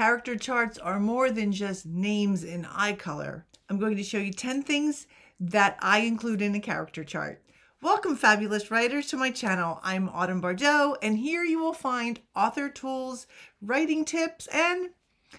Character charts are more than just names in eye color. I'm going to show you 10 things that I include in a character chart. Welcome, fabulous writers, to my channel. I'm Autumn Bardot, and here you will find author tools, writing tips, and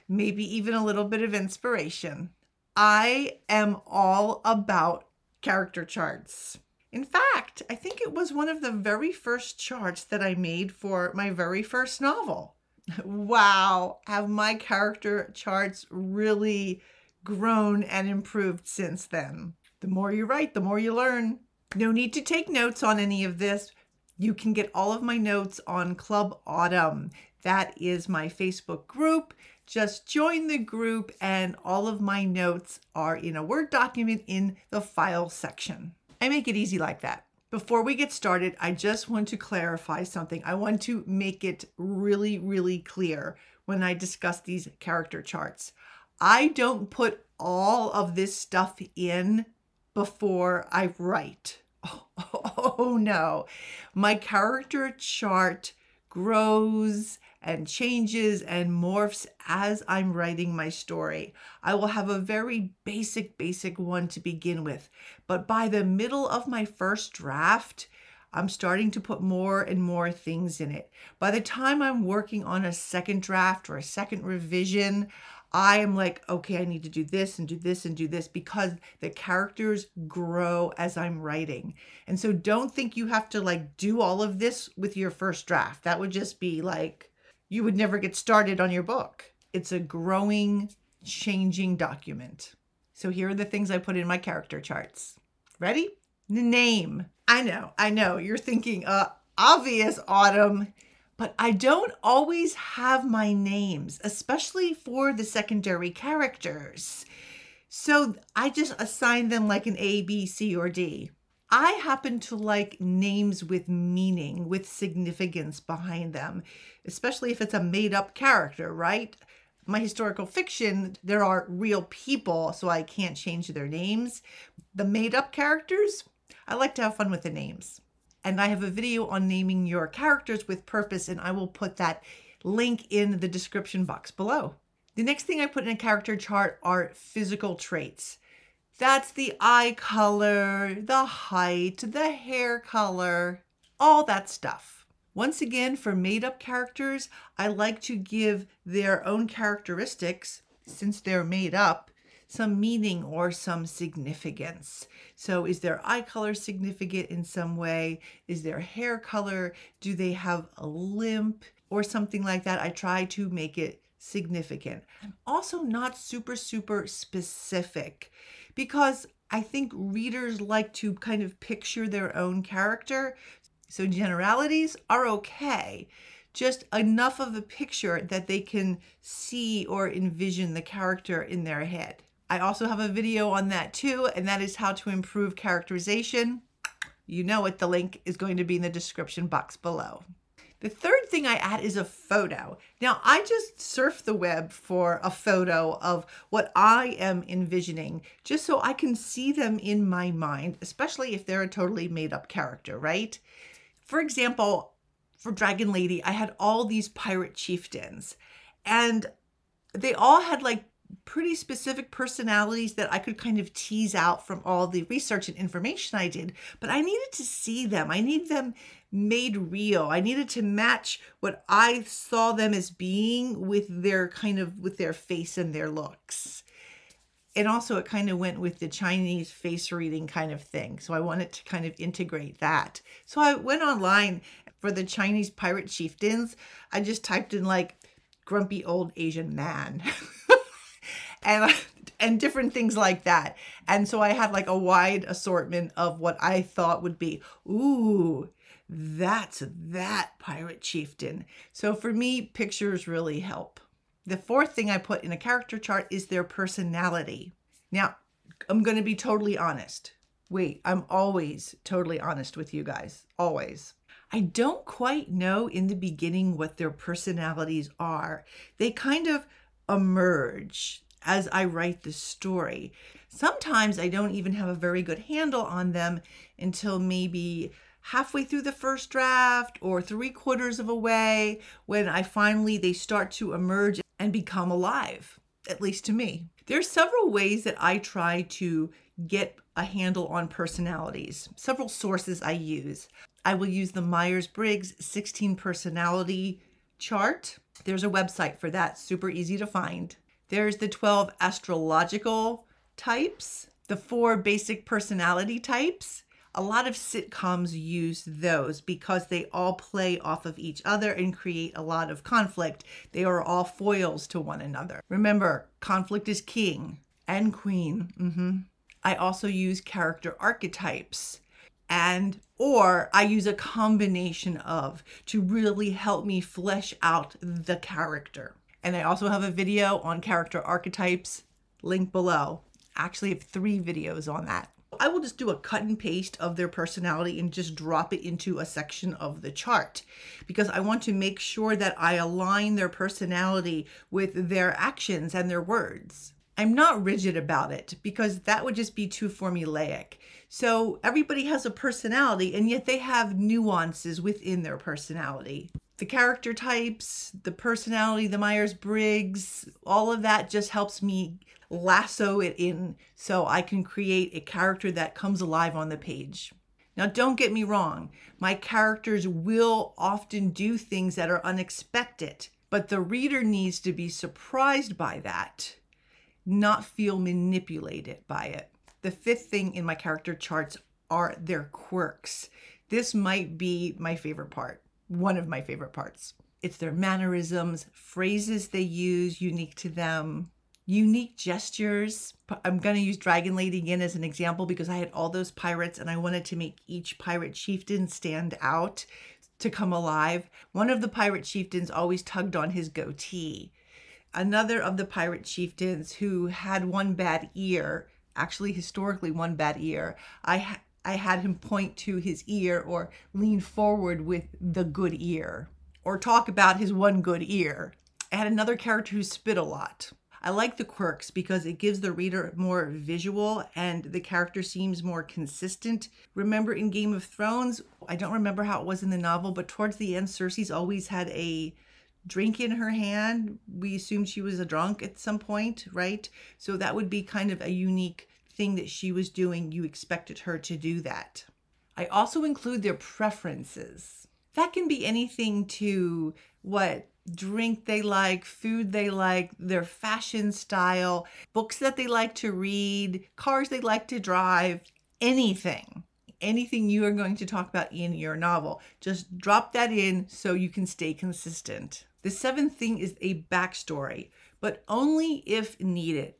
maybe even a little bit of inspiration. I am all about character charts. In fact, I think it was one of the very first charts that I made for my very first novel. Wow, have my character charts really grown and improved since then. The more you write, the more you learn. No need to take notes on any of this. You can get all of my notes on Club Autumn. That is my Facebook group. Just join the group, and all of my notes are in a Word document in the file section. I make it easy like that. Before we get started, I just want to clarify something. I want to make it really, really clear when I discuss these character charts. I don't put all of this stuff in before I write. Oh, oh, oh, no. My character chart grows and changes and morphs as I'm writing my story. I will have a very basic, basic one to begin with. But by the middle of my first draft, I'm starting to put more and more things in it. By the time I'm working on a second draft or a second revision, I am like, okay, I need to do this and do this and do this because the characters grow as I'm writing. And so don't think you have to like do all of this with your first draft. That would just be like, you would never get started on your book. It's a growing, changing document. So here are the things I put in my character charts. Ready? Name. I know, I know. You're thinking, uh, obvious, Autumn. But I don't always have my names, especially for the secondary characters. So I just assign them like an A, B, C, or D. I happen to like names with meaning, with significance behind them, especially if it's a made up character, right? My historical fiction, there are real people, so I can't change their names. The made up characters, I like to have fun with the names. And I have a video on naming your characters with purpose, and I will put that link in the description box below. The next thing I put in a character chart are physical traits. That's the eye color, the height, the hair color, all that stuff. Once again, for made up characters, I like to give their own characteristics, since they're made up, some meaning or some significance. So, is their eye color significant in some way? Is their hair color? Do they have a limp or something like that? I try to make it significant. I'm also not super, super specific because I think readers like to kind of picture their own character. So generalities are okay, just enough of a picture that they can see or envision the character in their head. I also have a video on that too, and that is how to improve characterization. You know it, the link is going to be in the description box below. The third thing I add is a photo. Now, I just surf the web for a photo of what I am envisioning, just so I can see them in my mind, especially if they're a totally made up character, right? For example, for Dragon Lady, I had all these pirate chieftains, and they all had like pretty specific personalities that I could kind of tease out from all the research and information I did, but I needed to see them. I need them made real. I needed to match what I saw them as being with their kind of with their face and their looks. And also it kind of went with the Chinese face reading kind of thing. So I wanted to kind of integrate that. So I went online for the Chinese pirate chieftains. I just typed in like grumpy old Asian man. and and different things like that. And so I had like a wide assortment of what I thought would be, ooh, that's that pirate chieftain. So for me, pictures really help. The fourth thing I put in a character chart is their personality. Now, I'm going to be totally honest. Wait, I'm always totally honest with you guys. Always. I don't quite know in the beginning what their personalities are. They kind of emerge as I write the story. Sometimes I don't even have a very good handle on them until maybe halfway through the first draft or three quarters of a way when I finally they start to emerge and become alive, at least to me. There's several ways that I try to get a handle on personalities, several sources I use. I will use the Myers Briggs 16 personality chart. There's a website for that, super easy to find. There's the 12 astrological types, the four basic personality types. A lot of sitcoms use those because they all play off of each other and create a lot of conflict. They are all foils to one another. Remember, conflict is king and queen. Mm-hmm. I also use character archetypes and or I use a combination of to really help me flesh out the character. And I also have a video on character archetypes, link below. Actually, I have three videos on that. I will just do a cut and paste of their personality and just drop it into a section of the chart because I want to make sure that I align their personality with their actions and their words. I'm not rigid about it because that would just be too formulaic. So everybody has a personality and yet they have nuances within their personality. The character types, the personality, the Myers Briggs, all of that just helps me lasso it in so I can create a character that comes alive on the page. Now, don't get me wrong, my characters will often do things that are unexpected, but the reader needs to be surprised by that not feel manipulated by it. The fifth thing in my character charts are their quirks. This might be my favorite part, one of my favorite parts. It's their mannerisms, phrases they use unique to them, unique gestures. I'm going to use Dragon Lady again as an example because I had all those pirates and I wanted to make each pirate chieftain stand out to come alive. One of the pirate chieftains always tugged on his goatee another of the pirate chieftains who had one bad ear, actually historically one bad ear, I I had him point to his ear or lean forward with the good ear or talk about his one good ear. I had another character who spit a lot. I like the quirks because it gives the reader more visual and the character seems more consistent. Remember in Game of Thrones, I don't remember how it was in the novel, but towards the end, Cersei's always had a drink in her hand. We assumed she was a drunk at some point, right? So that would be kind of a unique thing that she was doing. You expected her to do that. I also include their preferences. That can be anything to what drink they like, food they like, their fashion style, books that they like to read, cars they like to drive, anything. Anything you are going to talk about in your novel. Just drop that in so you can stay consistent. The seventh thing is a backstory, but only if needed.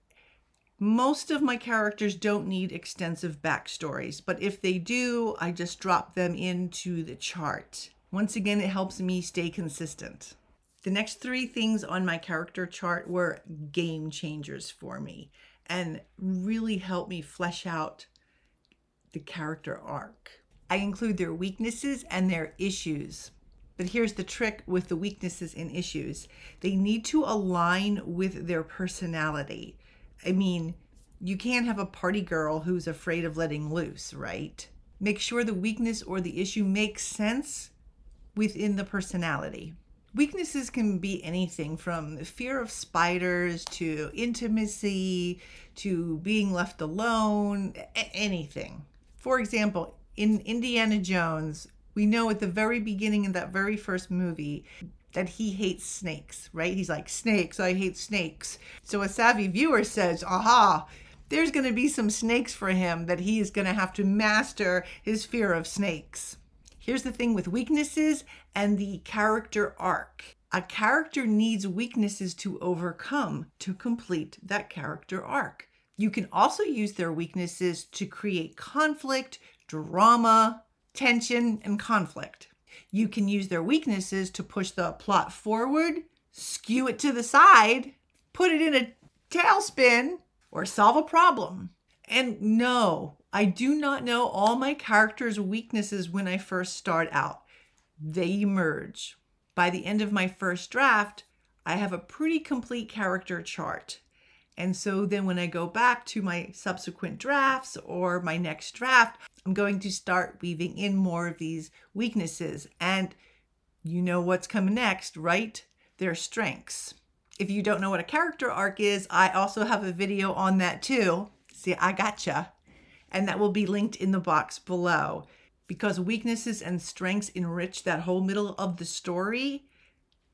Most of my characters don't need extensive backstories, but if they do, I just drop them into the chart. Once again, it helps me stay consistent. The next three things on my character chart were game changers for me and really helped me flesh out the character arc. I include their weaknesses and their issues. But here's the trick with the weaknesses and issues they need to align with their personality. I mean, you can't have a party girl who's afraid of letting loose, right? Make sure the weakness or the issue makes sense within the personality. Weaknesses can be anything from fear of spiders to intimacy to being left alone, anything. For example, in Indiana Jones, we know at the very beginning in that very first movie that he hates snakes, right? He's like, Snakes, I hate snakes. So a savvy viewer says, Aha, there's going to be some snakes for him that he is going to have to master his fear of snakes. Here's the thing with weaknesses and the character arc. A character needs weaknesses to overcome to complete that character arc. You can also use their weaknesses to create conflict, drama, tension, and conflict. You can use their weaknesses to push the plot forward, skew it to the side, put it in a tailspin, or solve a problem. And no, I do not know all my characters' weaknesses when I first start out. They emerge. By the end of my first draft, I have a pretty complete character chart. And so then when I go back to my subsequent drafts or my next draft, I'm going to start weaving in more of these weaknesses. And you know what's coming next, right? Their strengths. If you don't know what a character arc is, I also have a video on that too. See, I gotcha. And that will be linked in the box below because weaknesses and strengths enrich that whole middle of the story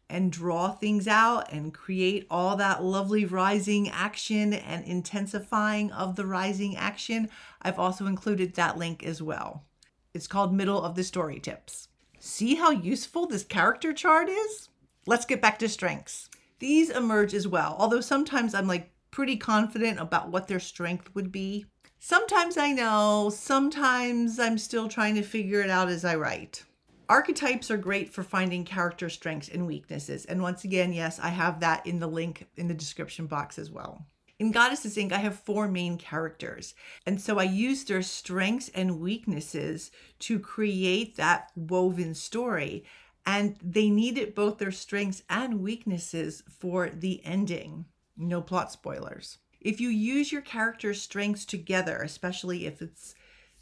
and draw things out and create all that lovely rising action and intensifying of the rising action. I've also included that link as well. It's called Middle of the Story Tips. See how useful this character chart is? Let's get back to strengths. These emerge as well, although sometimes I'm like pretty confident about what their strength would be. Sometimes I know, sometimes I'm still trying to figure it out as I write. Archetypes are great for finding character strengths and weaknesses. And once again, yes, I have that in the link in the description box as well. In Goddesses Inc., I have four main characters. And so I use their strengths and weaknesses to create that woven story. And they needed both their strengths and weaknesses for the ending. No plot spoilers. If you use your character's strengths together, especially if it's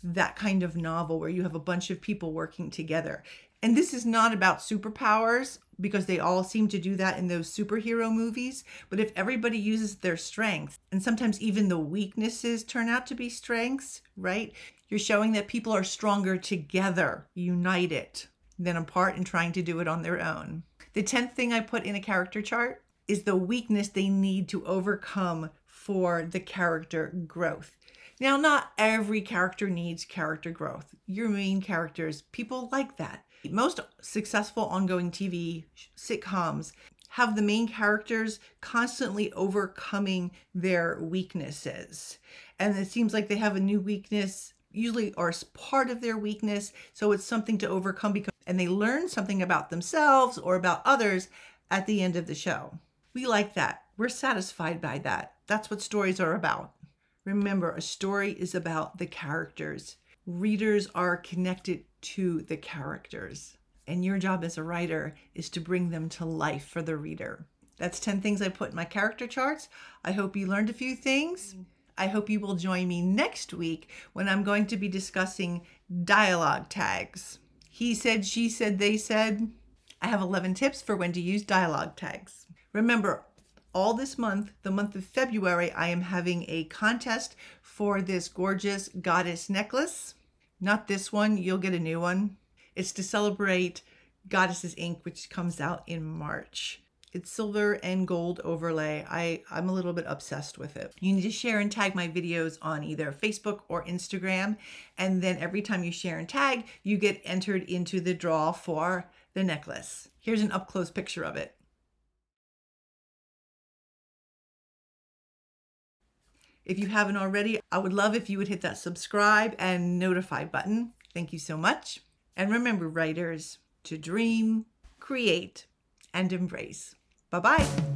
that kind of novel where you have a bunch of people working together. And this is not about superpowers because they all seem to do that in those superhero movies. But if everybody uses their strengths, and sometimes even the weaknesses turn out to be strengths, right? You're showing that people are stronger together, united, than apart and trying to do it on their own. The 10th thing I put in a character chart is the weakness they need to overcome for the character growth. Now, not every character needs character growth. Your main characters, people like that. Most successful ongoing TV sitcoms have the main characters constantly overcoming their weaknesses. And it seems like they have a new weakness usually or part of their weakness. So it's something to overcome because and they learn something about themselves or about others at the end of the show. We like that. We're satisfied by that. That's what stories are about. Remember, a story is about the characters. Readers are connected to the characters. And your job as a writer is to bring them to life for the reader. That's 10 things I put in my character charts. I hope you learned a few things. I hope you will join me next week when I'm going to be discussing dialogue tags. He said, she said, they said. I have 11 tips for when to use dialogue tags. Remember, all this month, the month of February, I am having a contest for this gorgeous goddess necklace. Not this one, you'll get a new one. It's to celebrate Goddesses Inc., which comes out in March. It's silver and gold overlay. I, I'm a little bit obsessed with it. You need to share and tag my videos on either Facebook or Instagram. And then every time you share and tag, you get entered into the draw for the necklace. Here's an up close picture of it. If you haven't already, I would love if you would hit that subscribe and notify button. Thank you so much. And remember, writers, to dream, create, and embrace. Bye bye.